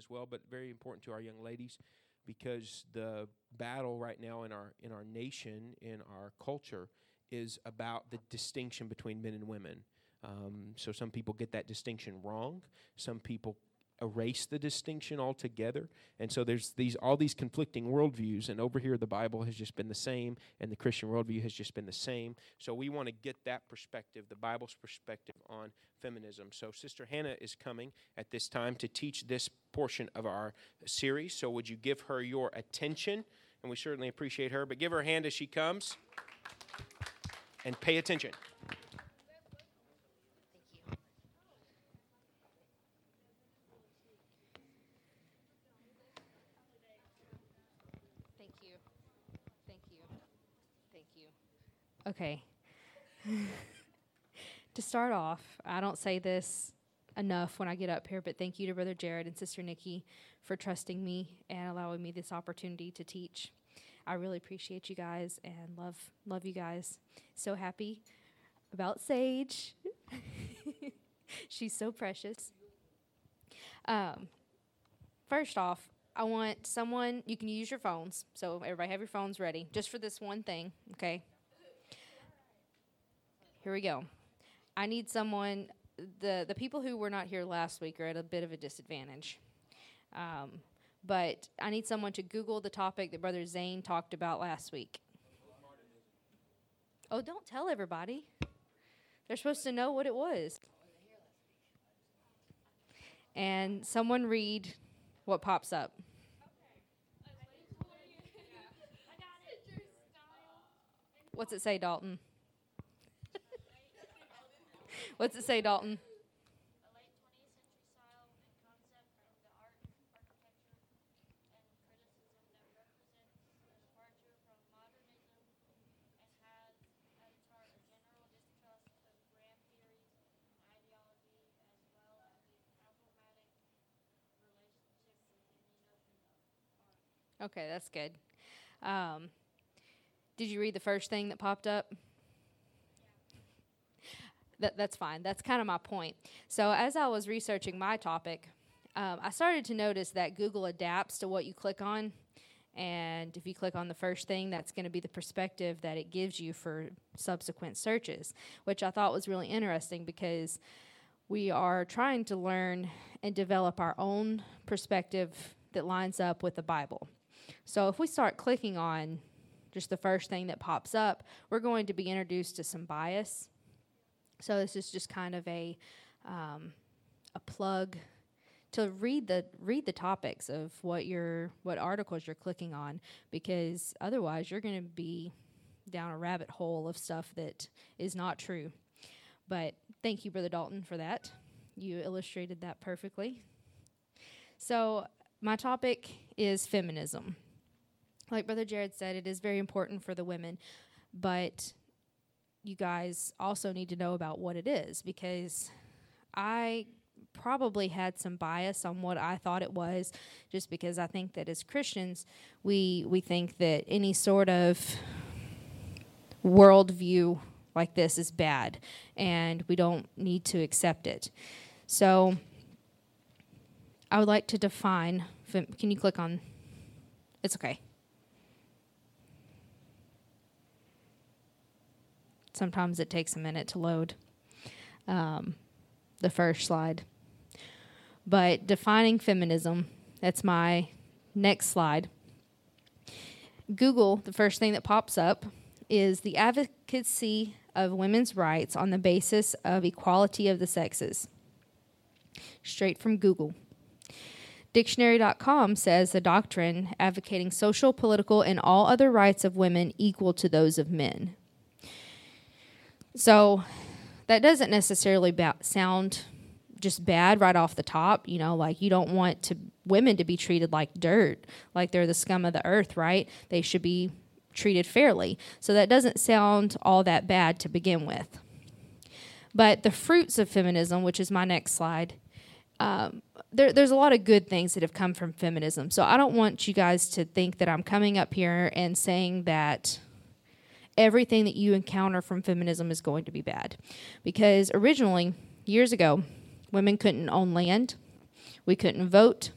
as well, but very important to our young ladies because the battle right now in our in our nation, in our culture, is about the distinction between men and women. Um, so some people get that distinction wrong. Some people erase the distinction altogether. And so there's these all these conflicting worldviews. And over here, the Bible has just been the same, and the Christian worldview has just been the same. So we want to get that perspective, the Bible's perspective on feminism. So Sister Hannah is coming at this time to teach this portion of our series. So would you give her your attention? And we certainly appreciate her, but give her a hand as she comes and pay attention. Thank you. Thank you. Thank you. Okay. to start off, I don't say this enough when I get up here, but thank you to Brother Jared and Sister Nikki for trusting me and allowing me this opportunity to teach. I really appreciate you guys and love love you guys. So happy about Sage. She's so precious. Um, first off, I want someone, you can use your phones. So, everybody have your phones ready just for this one thing, okay? Here we go. I need someone, the, the people who were not here last week are at a bit of a disadvantage. Um, but I need someone to Google the topic that Brother Zane talked about last week. Oh, don't tell everybody. They're supposed to know what it was. And someone read what pops up. What's it say, Dalton? What's it say, Dalton? a late 20th century style and concept of the art, architecture, and criticism that represents a departure from modernism and has at its heart a general distrust of grand theories and ideology as well as a problematic relationship with any notion of art. Okay, that's good. Um, did you read the first thing that popped up? That, that's fine. That's kind of my point. So, as I was researching my topic, um, I started to notice that Google adapts to what you click on. And if you click on the first thing, that's going to be the perspective that it gives you for subsequent searches, which I thought was really interesting because we are trying to learn and develop our own perspective that lines up with the Bible. So if we start clicking on just the first thing that pops up, we're going to be introduced to some bias. So this is just kind of a um, a plug to read the read the topics of what you're what articles you're clicking on because otherwise you're going to be down a rabbit hole of stuff that is not true. But thank you, Brother Dalton, for that. You illustrated that perfectly. So my topic is feminism. Like Brother Jared said, it is very important for the women, but you guys also need to know about what it is because I probably had some bias on what I thought it was just because I think that as Christians we we think that any sort of worldview like this is bad and we don't need to accept it. So I would like to define can you click on it's okay. Sometimes it takes a minute to load um, the first slide. But defining feminism, that's my next slide. Google, the first thing that pops up is the advocacy of women's rights on the basis of equality of the sexes. Straight from Google. Dictionary.com says the doctrine advocating social, political, and all other rights of women equal to those of men. So that doesn't necessarily ba- sound just bad right off the top. You know, like you don't want to women to be treated like dirt, like they're the scum of the earth, right? They should be treated fairly. So that doesn't sound all that bad to begin with. But the fruits of feminism, which is my next slide, um, there, there's a lot of good things that have come from feminism. So I don't want you guys to think that I'm coming up here and saying that everything that you encounter from feminism is going to be bad. Because originally, years ago, women couldn't own land, we couldn't vote,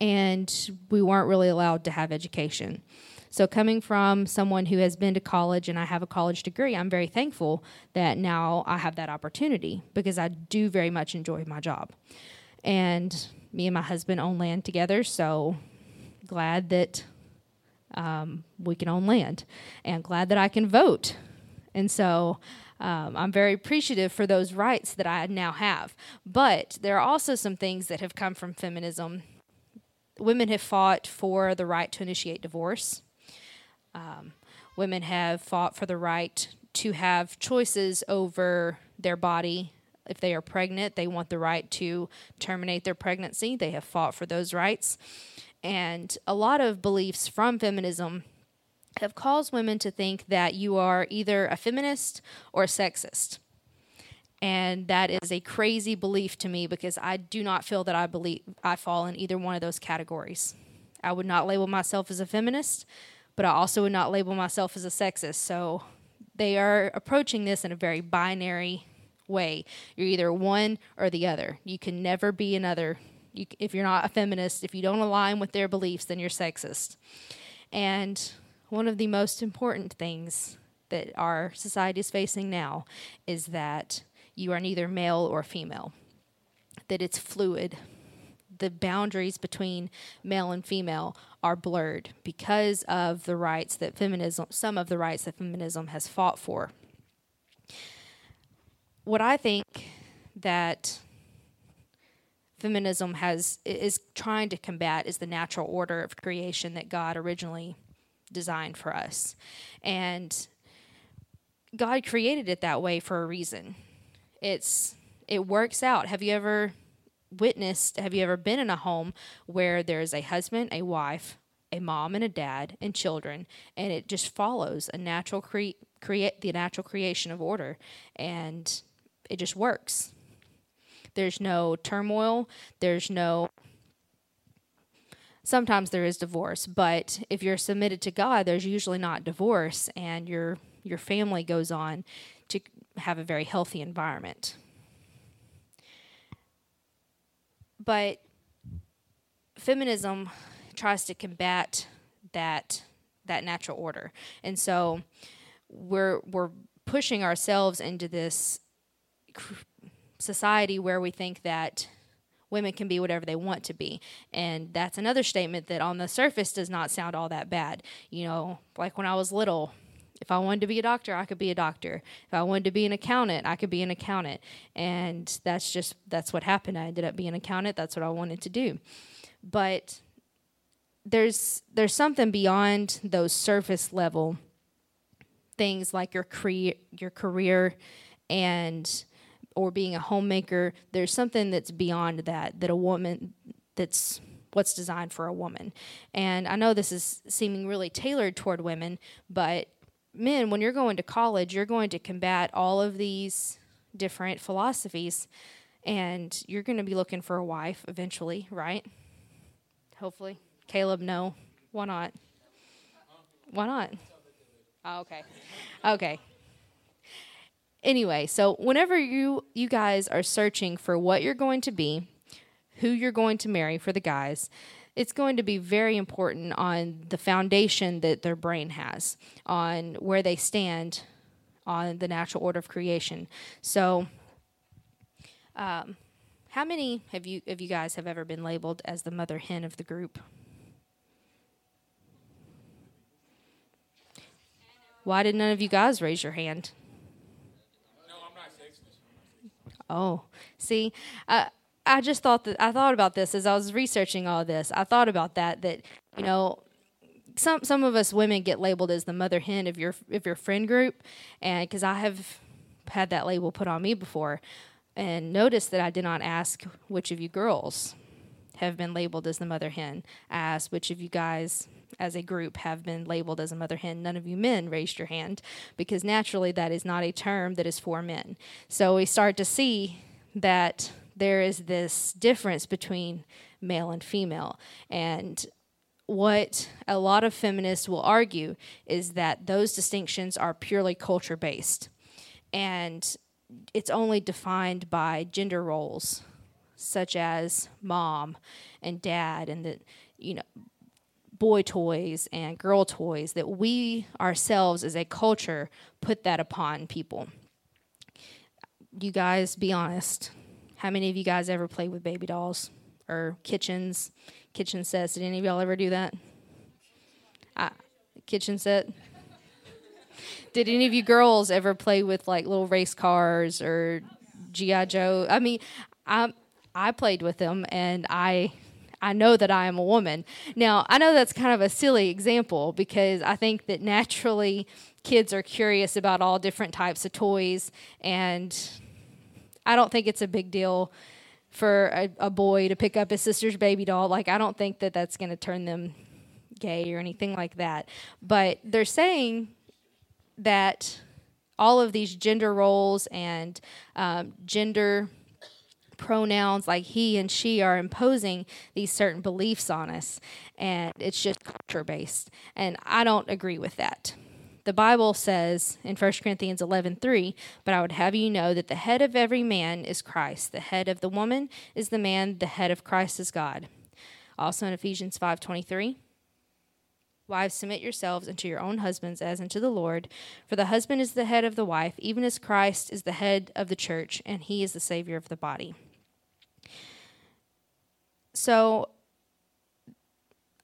and we weren't really allowed to have education. So, coming from someone who has been to college and I have a college degree, I'm very thankful that now I have that opportunity because I do very much enjoy my job. And me and my husband own land together, so glad that um, we can own land and glad that I can vote. And so um, I'm very appreciative for those rights that I now have. But there are also some things that have come from feminism. Women have fought for the right to initiate divorce. Um, women have fought for the right to have choices over their body. If they are pregnant, they want the right to terminate their pregnancy. They have fought for those rights. And a lot of beliefs from feminism have caused women to think that you are either a feminist or a sexist. And that is a crazy belief to me because I do not feel that I believe I fall in either one of those categories. I would not label myself as a feminist, but I also would not label myself as a sexist. So they are approaching this in a very binary way. You're either one or the other. You can never be another. You, if you're not a feminist, if you don't align with their beliefs, then you're sexist. And one of the most important things that our society is facing now is that you are neither male or female, that it's fluid. The boundaries between male and female are blurred because of the rights that feminism, some of the rights that feminism has fought for. What I think that feminism has is trying to combat is the natural order of creation that God originally designed for us. And God created it that way for a reason. It's it works out. Have you ever witnessed have you ever been in a home where there's a husband, a wife, a mom and a dad and children and it just follows a natural cre- create the natural creation of order and it just works. There's no turmoil, there's no sometimes there is divorce, but if you're submitted to God, there's usually not divorce, and your your family goes on to have a very healthy environment. But feminism tries to combat that that natural order, and so we're we're pushing ourselves into this society where we think that women can be whatever they want to be. And that's another statement that on the surface does not sound all that bad. You know, like when I was little, if I wanted to be a doctor, I could be a doctor. If I wanted to be an accountant, I could be an accountant. And that's just that's what happened. I ended up being an accountant. That's what I wanted to do. But there's there's something beyond those surface level things like your career your career and or being a homemaker. There's something that's beyond that, that a woman, that's what's designed for a woman. And I know this is seeming really tailored toward women, but men, when you're going to college, you're going to combat all of these different philosophies, and you're going to be looking for a wife eventually, right? Hopefully. Caleb, no. Why not? Why not? Oh, okay. Okay anyway, so whenever you you guys are searching for what you're going to be, who you're going to marry for the guys, it's going to be very important on the foundation that their brain has, on where they stand on the natural order of creation. So, um, how many have you of you guys have ever been labeled as the mother hen of the group? Why did none of you guys raise your hand? Oh, see, I I just thought that I thought about this as I was researching all this. I thought about that that you know some some of us women get labeled as the mother hen of your of your friend group, and because I have had that label put on me before, and notice that I did not ask which of you girls have been labeled as the mother hen. I asked which of you guys as a group have been labeled as a mother hen. None of you men raised your hand because naturally that is not a term that is for men. So we start to see that there is this difference between male and female. And what a lot of feminists will argue is that those distinctions are purely culture based. And it's only defined by gender roles, such as mom and dad, and that, you know, boy toys and girl toys, that we ourselves as a culture put that upon people. You guys, be honest. How many of you guys ever played with baby dolls or kitchens, kitchen sets? Did any of y'all ever do that? Kitchen set? Did any of you girls ever play with like little race cars or GI Joe? I mean, I I played with them, and I I know that I am a woman. Now I know that's kind of a silly example because I think that naturally kids are curious about all different types of toys, and I don't think it's a big deal for a, a boy to pick up his sister's baby doll. Like I don't think that that's going to turn them gay or anything like that. But they're saying that all of these gender roles and um, gender pronouns like he and she are imposing these certain beliefs on us and it's just culture based and i don't agree with that the bible says in 1 corinthians 11.3 but i would have you know that the head of every man is christ the head of the woman is the man the head of christ is god also in ephesians 5.23 Wives, submit yourselves unto your own husbands as unto the Lord. For the husband is the head of the wife, even as Christ is the head of the church, and he is the Savior of the body. So,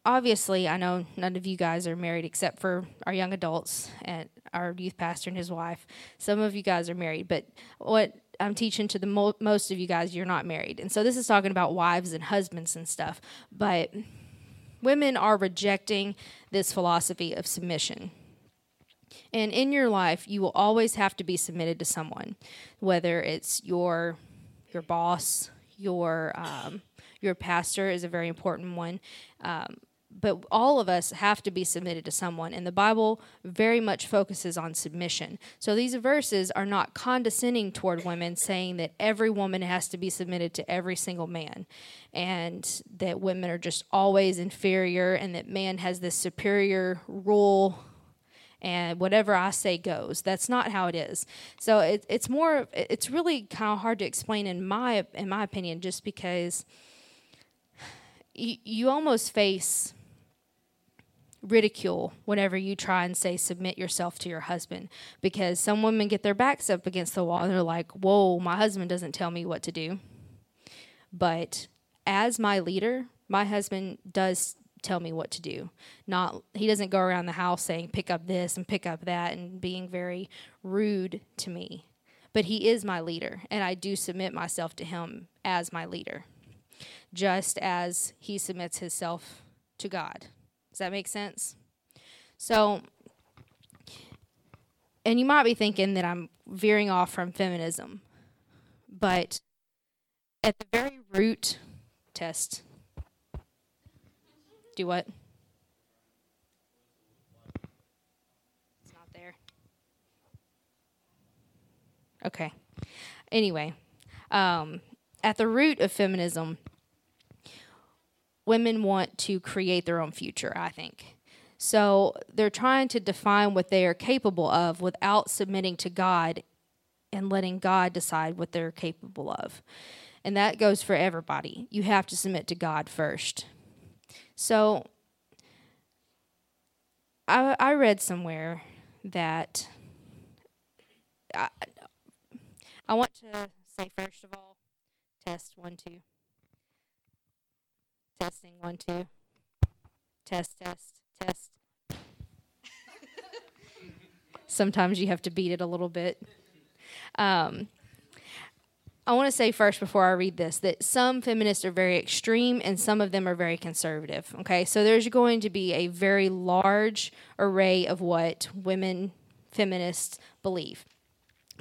obviously, I know none of you guys are married except for our young adults and our youth pastor and his wife. Some of you guys are married, but what I'm teaching to the mo- most of you guys, you're not married. And so, this is talking about wives and husbands and stuff. But women are rejecting this philosophy of submission. And in your life, you will always have to be submitted to someone, whether it's your your boss, your um, your pastor is a very important one. Um, but all of us have to be submitted to someone, and the Bible very much focuses on submission. So these verses are not condescending toward women, saying that every woman has to be submitted to every single man, and that women are just always inferior, and that man has this superior rule and whatever I say goes. That's not how it is. So it, it's more. It's really kind of hard to explain in my in my opinion, just because you, you almost face ridicule whenever you try and say submit yourself to your husband because some women get their backs up against the wall and they're like whoa my husband doesn't tell me what to do. But as my leader my husband does tell me what to do. Not he doesn't go around the house saying pick up this and pick up that and being very rude to me. But he is my leader and i do submit myself to him as my leader just as he submits himself to god does that make sense? So, and you might be thinking that I'm veering off from feminism, but at the very root test, do what? It's not there. Okay. Anyway, um, at the root of feminism women want to create their own future, I think. So they're trying to define what they are capable of without submitting to God and letting God decide what they're capable of. And that goes for everybody. You have to submit to God first. So I, I read somewhere that I, I want to say, first of all, test one, two. Testing one, two. Test, test, test. Sometimes you have to beat it a little bit. Um, I want to say first before I read this that some feminists are very extreme and some of them are very conservative. Okay, so there's going to be a very large array of what women feminists believe.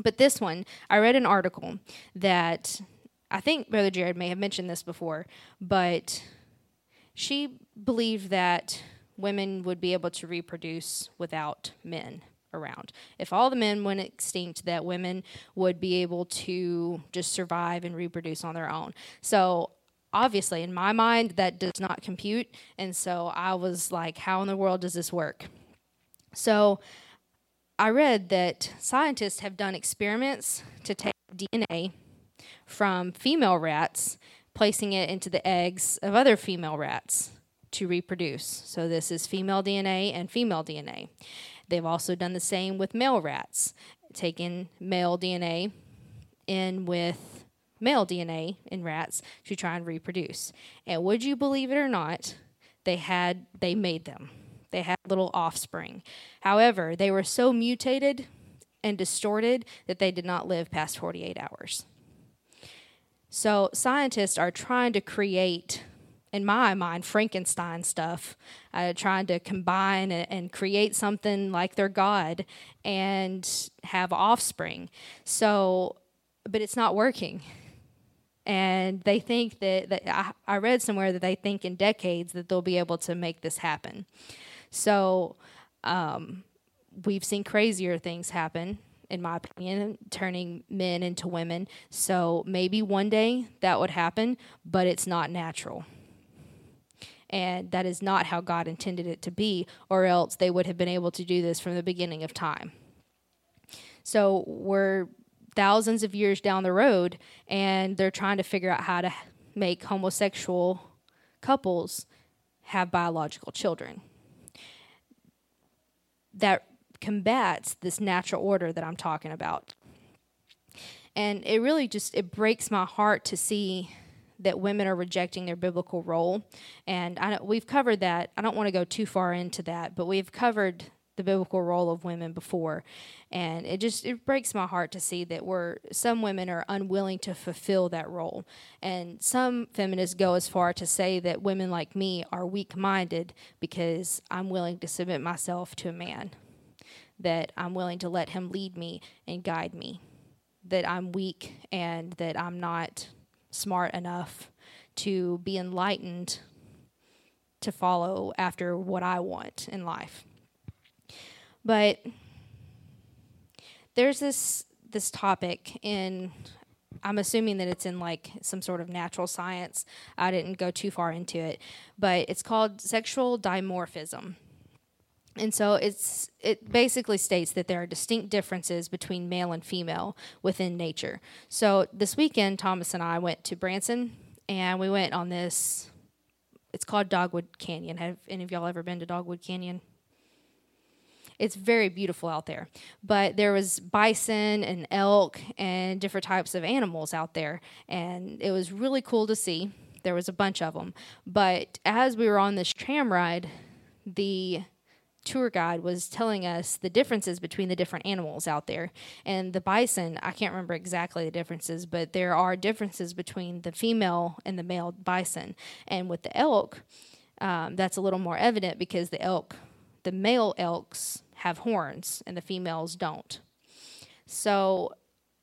But this one, I read an article that I think Brother Jared may have mentioned this before, but she believed that women would be able to reproduce without men. around. If all the men went extinct, that women would be able to just survive and reproduce on their own. So obviously, in my mind, that does not compute. And so I was like, how in the world does this work? So I read that scientists have done experiments to take DNA from female rats, placing it into the eggs of other female rats to reproduce. So this is female DNA and female DNA. They've also done the same with male rats, taken male DNA in with male DNA in rats to try and reproduce. And would you believe it or not, they had they made them. They had little offspring. However, they were so mutated and distorted that they did not live past 48 hours. So scientists are trying to create in my mind, Frankenstein stuff, uh, trying to combine and, and, create something like their God and have offspring. So, but it's not working. And they think that, that I, I read somewhere that they think in decades that they'll be able to make this happen. So, um, we've seen crazier things happen in my opinion, turning men into women. So maybe one day that would happen, but it's not natural and that is not how God intended it to be, or else they would have been able to do this from the beginning of time. So we're thousands of years down the road, and they're trying to figure out how to make homosexual couples have biological children. That combats this natural order that I'm talking about. And it really just it breaks my heart to see that women are rejecting their biblical role. And I we've covered that. I don't want to go too far into that, but we've covered the biblical role of women before. And it just it breaks my heart to see that we're some women are unwilling to fulfill that role. And some feminists go as far to say that women like me are weak-minded because I'm willing to submit myself to a man. That I'm willing to let him lead me and guide me. That I'm weak and that I'm not smart enough to be enlightened to follow after what I want in life. But there's this this topic in I'm assuming that it's in like some sort of natural science. I didn't go too far into it, but it's called sexual dimorphism. And so it's it basically states that there are distinct differences between male and female within nature. So this weekend, Thomas and I went to Branson, and we went on this. It's called Dogwood Canyon. Have any of y'all ever been to Dogwood Canyon? It's very beautiful out there, but there was bison and elk and different types of animals out there, and it was really cool to see. There was a bunch of them, but as we were on this tram ride, the tour guide was telling us the differences between the different animals out there. And the bison, I can't remember exactly the differences, but there are differences between the female and the male bison. And with the elk, um, that's a little more evident because the elk, the male elks have horns and the females don't. So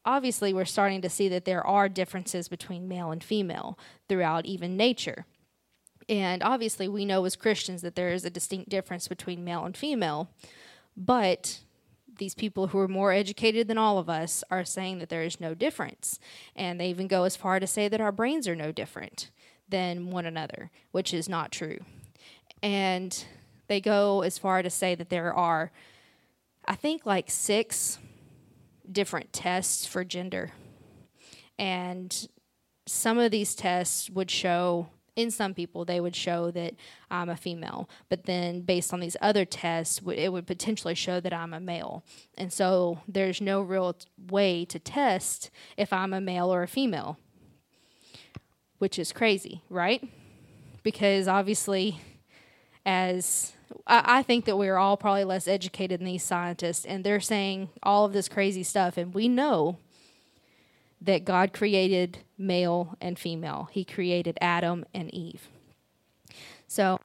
obviously, we're starting to see that there are differences between male and female throughout even nature. And obviously, we know as Christians that there is a distinct difference between male and female, but these people who are more educated than all of us are saying that there is no difference. And they even go as far to say that our brains are no different than one another, which is not true. And they go as far to say that there are, I think, like six different tests for gender. And some of these tests would show in some people they would show that I'm a female, but then based on these other tests, it would potentially show that I'm a male. And so there's no real way to test if I'm a male or a female, which is crazy, right? Because obviously, as I, think that we're all probably less educated than these scientists, and they're saying all of this crazy stuff, and we know that God created male and female. He created Adam and Eve. So,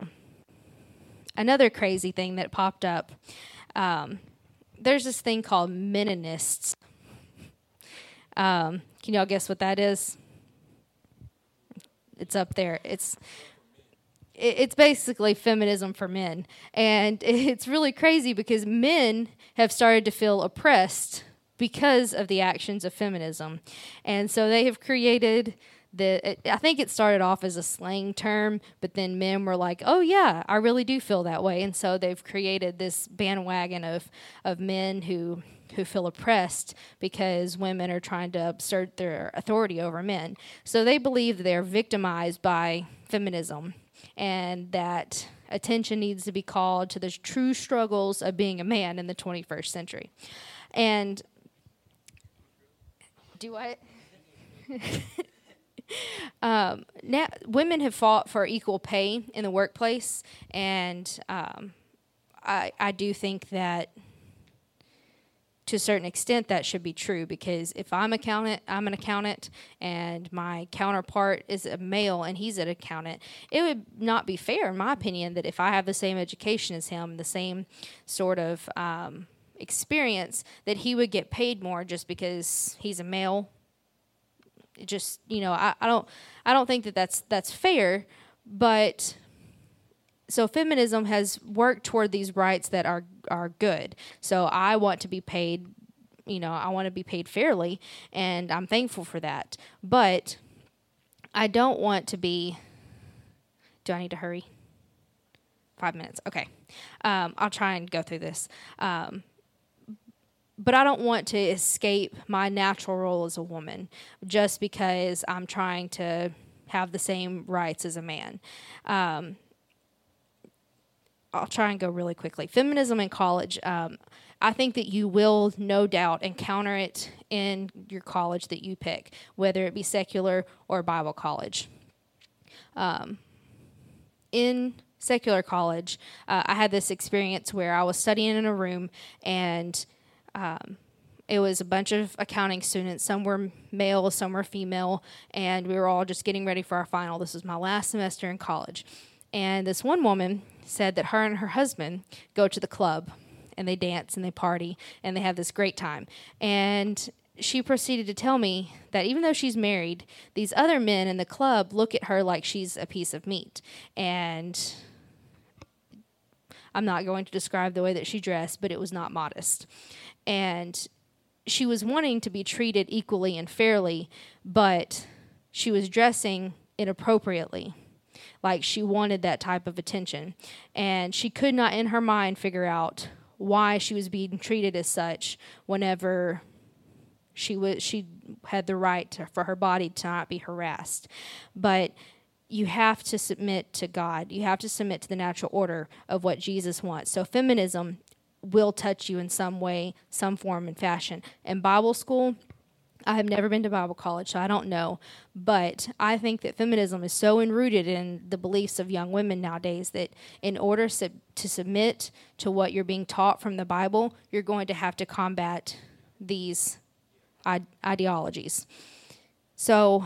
another crazy thing that popped up um, there's this thing called Meninists. Um, can y'all guess what that is? It's up there. It's it's basically feminism for men. And it's really crazy because men have started to feel oppressed because of the actions of feminism. And so they have created the I think it started off as a slang term, but then men were like, "Oh yeah, I really do feel that way." And so they've created this bandwagon of of men who who feel oppressed because women are trying to assert their authority over men. So they believe they're victimized by feminism and that attention needs to be called to the true struggles of being a man in the 21st century. And do what? um, now, women have fought for equal pay in the workplace, and um, I, I do think that to a certain extent that should be true because if I'm accountant, I'm an accountant, and my counterpart is a male and he's an accountant, it would not be fair, in my opinion, that if I have the same education as him, the same sort of um, experience, that he would get paid more just because he's a male. It just you know, I, I don't, I don't think that that's that's fair, but so feminism has worked toward these rights that are are good. So I want to be paid, you know, I want to be paid fairly, and I'm thankful for that. But I don't want to be. Do I need to hurry? Five minutes. Okay. Um, I'll try and go through this. Um, but I don't want to escape my natural role as a woman just because I'm trying to have the same rights as a man. Um, I'll try and go really quickly. Feminism in college. Um, I think that you will no doubt encounter it in your college that you pick, whether it be secular or Bible college. Um, in secular college, uh, I had this experience where I was studying in a room and um, it was a bunch of accounting students. Some were male, some were female, and we were all just getting ready for our final. This was my last semester in college. And this one woman said that her and her husband go to the club and they dance and they party and they have this great time. And she proceeded to tell me that even though she's married, these other men in the club look at her like she's a piece of meat. And I'm not going to describe the way that she dressed, but it was not modest. And she was wanting to be treated equally and fairly, but she was dressing inappropriately. Like she wanted that type of attention. And she could not, in her mind, figure out why she was being treated as such whenever she was she had the right to, for her body to not be harassed but you have to submit to God. You have to submit to the natural order of what Jesus wants. So feminism will touch you in some way, some form and fashion. In Bible school, I have never been to Bible college, so I don't know. But I think that feminism is so enrooted in the beliefs of young women nowadays that in order sub- to submit to what you're being taught from the Bible, you're going to have to combat these I- ideologies. So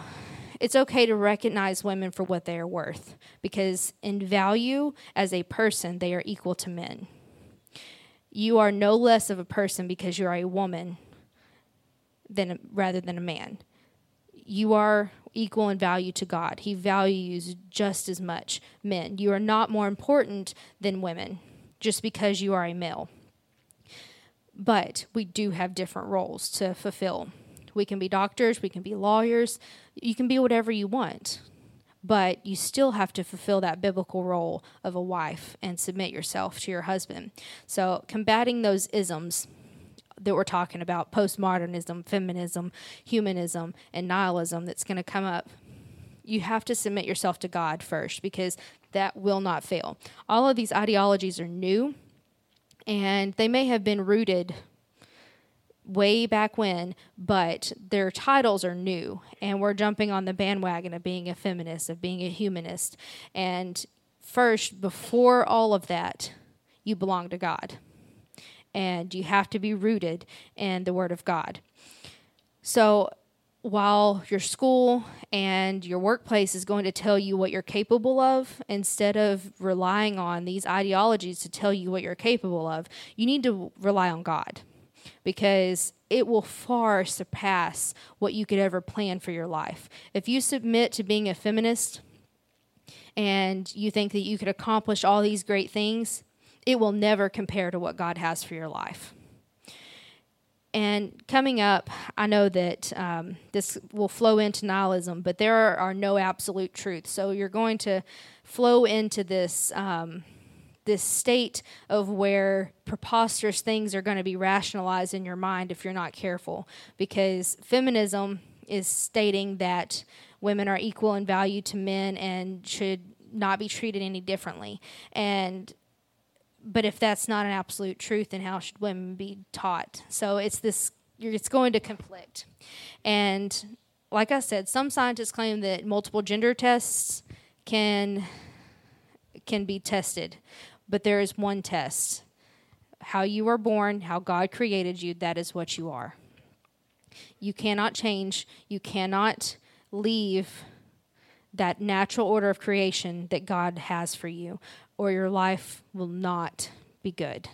it's okay to recognize women for what they are worth because, in value as a person, they are equal to men. You are no less of a person because you are a woman than rather than a man. You are equal in value to God. He values just as much men. You are not more important than women just because you are a male. But we do have different roles to fulfill. We can be doctors, we can be lawyers, you can be whatever you want. But you still have to fulfill that biblical role of a wife and submit yourself to your husband. So, combating those isms that we're talking about postmodernism, feminism, humanism, and nihilism that's going to come up. You have to submit yourself to God first because that will not fail. All of these ideologies are new and they may have been rooted way back when, but their titles are new and we're jumping on the bandwagon of being a feminist, of being a humanist. And first, before all of that, you belong to God and you have to be rooted in the Word of God. So, while your school and your workplace is going to tell you what you're capable of, instead of relying on these ideologies to tell you what you're capable of, you need to rely on God because it will far surpass what you could ever plan for your life. If you submit to being a feminist, and you think that you could accomplish all these great things, it will never compare to what God has for your life. And coming up, I know that um, this will flow into nihilism, but there are, are, no absolute truths. So you're going to flow into this um, this state of where preposterous things are going to be rationalized in your mind if you're not careful, because feminism is stating that women are equal in value to men and should not be treated any differently. And but if that's not an absolute truth, then how should women be taught? So it's this it's going to conflict. And like I said, some scientists claim that multiple gender tests can can be tested, but there is one test. How you were born, how God created you, that is what you are. You cannot change, you cannot leave that natural order of creation that God has for you, or your life will not be good.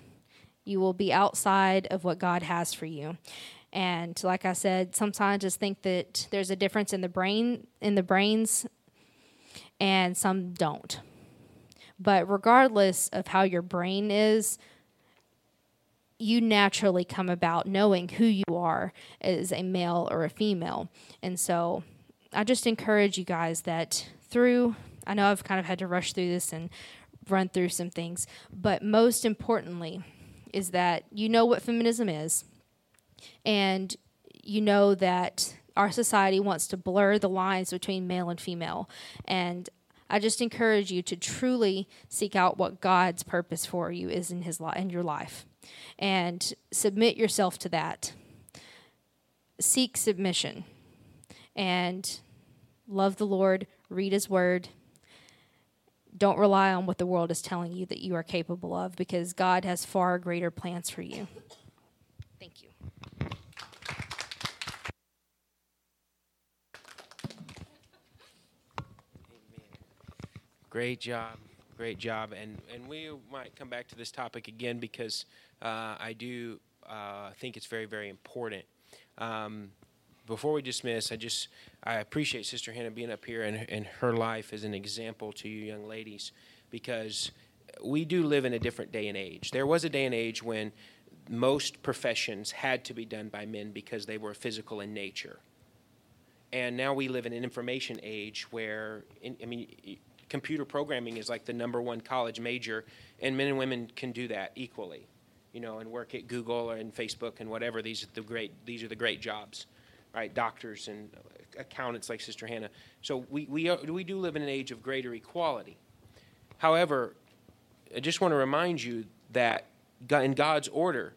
You will be outside of what God has for you. And like I said, some scientists think that there's a difference in the brain in the brains and some don't. But regardless of how your brain is, you naturally come about knowing who you are as a male or a female. And so I just encourage you guys that through, I know I've kind of had to rush through this and run through some things, but most importantly is that you know what feminism is and you know that our society wants to blur the lines between male and female. And I just encourage you to truly seek out what God's purpose for you is in his li- in your life and submit yourself to that. Seek submission and love the Lord, read His Word. Don't rely on what the world is telling you that you are capable of because God has far greater plans for you. Great job. Great job. And, and we might come back to this topic again because uh, I do uh, think it's very, very important. Um, before we dismiss, I just I appreciate Sister Hannah being up here and, and her life as an example to you young ladies because we do live in a different day and age. There was a day and age when most professions had to be done by men because they were physical in nature. And now we live in an information age where, I mean, computer programming is like the number one college major, and men and women can do that equally, you know, and work at Google in Facebook and whatever. These are the great, these are the great jobs right? Doctors and accountants like Sister Hannah. So we, we, are, we do live in an age of greater equality. However, I just want to remind you that in God's order,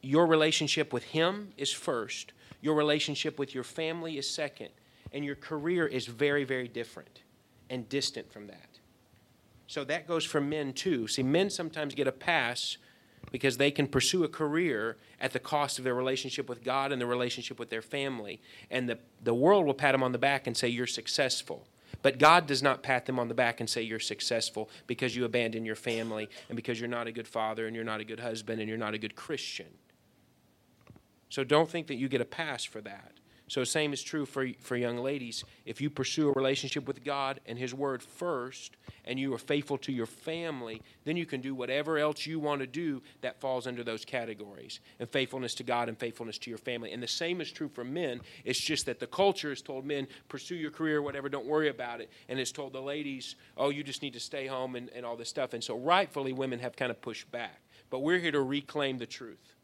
your relationship with Him is first, your relationship with your family is second, and your career is very, very different and distant from that. So that goes for men too. See, men sometimes get a pass because they can pursue a career at the cost of their relationship with God and their relationship with their family. And the, the world will pat them on the back and say, You're successful. But God does not pat them on the back and say you're successful because you abandon your family and because you're not a good father and you're not a good husband and you're not a good Christian. So don't think that you get a pass for that. So, same is true for, for young ladies. If you pursue a relationship with God and His Word first, and you are faithful to your family, then you can do whatever else you want to do that falls under those categories. And faithfulness to God and faithfulness to your family. And the same is true for men. It's just that the culture has told men, pursue your career, whatever, don't worry about it. And it's told the ladies, oh, you just need to stay home and, and all this stuff. And so, rightfully, women have kind of pushed back. But we're here to reclaim the truth.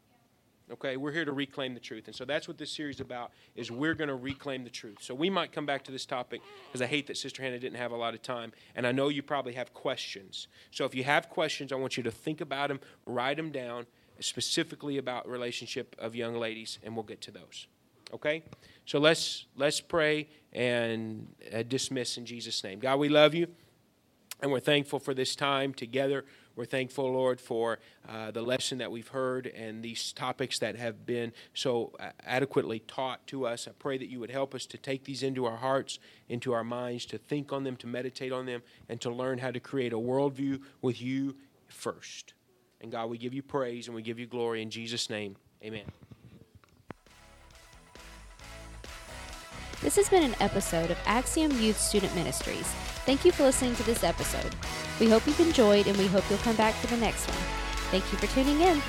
Okay, we're here to reclaim the truth. And so that's what this series is about is we're going to reclaim the truth. So we might come back to this topic because I hate that Sister Hannah didn't have a lot of time and I know you probably have questions. So if you have questions, I want you to think about them, write them down specifically about relationship of young ladies and we'll get to those. Okay? So let's let's pray and uh, dismiss in Jesus name. God, we love you and we're thankful for this time together. We're thankful, Lord, for uh, the lesson that we've heard and these topics that have been so uh, adequately taught to us. I pray that you would help us to take these into our hearts, into our minds, to think on them, to meditate on them, and to learn how to create a worldview with you first. And God, we give you praise and we give you glory in Jesus' name. Amen. This has been an episode of Axiom Youth Student Ministries. Thank you for listening to this episode. We hope you've enjoyed and we hope you'll come back for the next one. Thank you for tuning in.